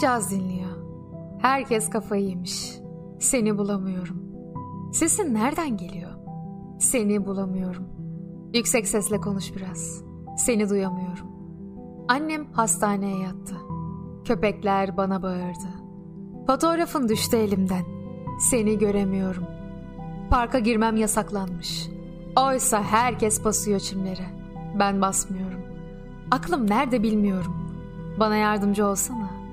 Caz dinliyor. Herkes kafayı yemiş. Seni bulamıyorum. Sesin nereden geliyor? Seni bulamıyorum. Yüksek sesle konuş biraz. Seni duyamıyorum. Annem hastaneye yattı. Köpekler bana bağırdı. Fotoğrafın düştü elimden. Seni göremiyorum. Parka girmem yasaklanmış. Oysa herkes basıyor çimlere. Ben basmıyorum. Aklım nerede bilmiyorum. Bana yardımcı olsana.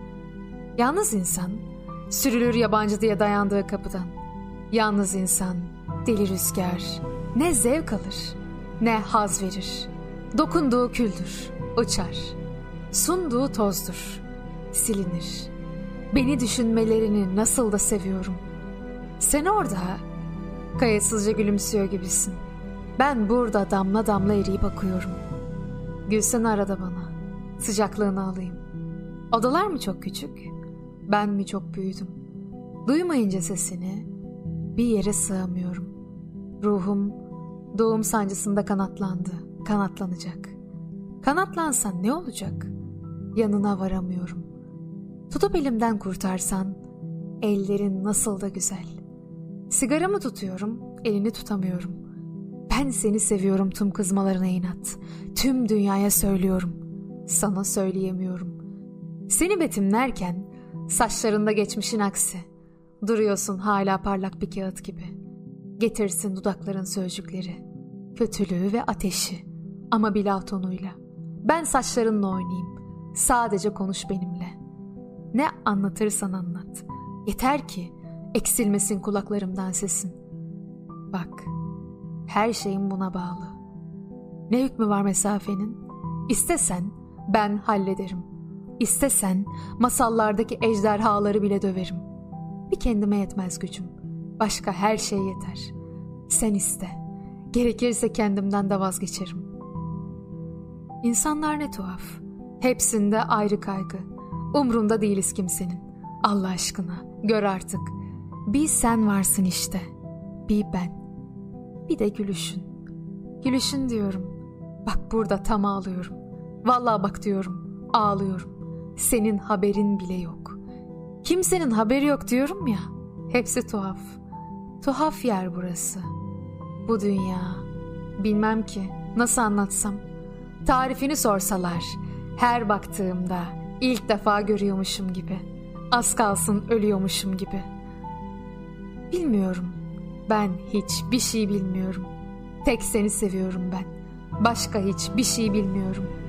Yalnız insan sürülür yabancı diye dayandığı kapıdan. Yalnız insan deli rüzgar ne zevk alır ne haz verir. Dokunduğu küldür, uçar. Sunduğu tozdur, silinir. Beni düşünmelerini nasıl da seviyorum. Sen orada kayıtsızca gülümsüyor gibisin. Ben burada damla damla eriyip akıyorum. Gülsene arada bana. Sıcaklığını alayım. Odalar mı çok küçük? Ben mi çok büyüdüm? Duymayınca sesini bir yere sığamıyorum. Ruhum doğum sancısında kanatlandı, kanatlanacak. Kanatlansan ne olacak? Yanına varamıyorum. Tutup elimden kurtarsan, ellerin nasıl da güzel. Sigaramı tutuyorum, elini tutamıyorum. Ben seni seviyorum tüm kızmalarına inat. Tüm dünyaya söylüyorum. Sana söyleyemiyorum. Seni betimlerken saçlarında geçmişin aksi. Duruyorsun hala parlak bir kağıt gibi. Getirsin dudakların sözcükleri. Kötülüğü ve ateşi. Ama bila tonuyla. Ben saçlarınla oynayayım. Sadece konuş benimle. Ne anlatırsan anlat. Yeter ki eksilmesin kulaklarımdan sesin. Bak, her şeyin buna bağlı. Ne hükmü var mesafenin? İstesen ben hallederim. İstesen masallardaki ejderhaları bile döverim. Bir kendime yetmez gücüm. Başka her şey yeter. Sen iste. Gerekirse kendimden de vazgeçerim. İnsanlar ne tuhaf. Hepsinde ayrı kaygı. Umrunda değiliz kimsenin. Allah aşkına gör artık. Bir sen varsın işte. Bir ben. Bir de gülüşün. Gülüşün diyorum. Bak burada tam ağlıyorum. Vallahi bak diyorum. Ağlıyorum. Senin haberin bile yok. Kimsenin haberi yok diyorum ya. Hepsi tuhaf. Tuhaf yer burası. Bu dünya. Bilmem ki nasıl anlatsam. Tarifini sorsalar her baktığımda ilk defa görüyormuşum gibi. Az kalsın ölüyormuşum gibi. Bilmiyorum. Ben hiçbir şey bilmiyorum. Tek seni seviyorum ben. Başka hiçbir şey bilmiyorum.''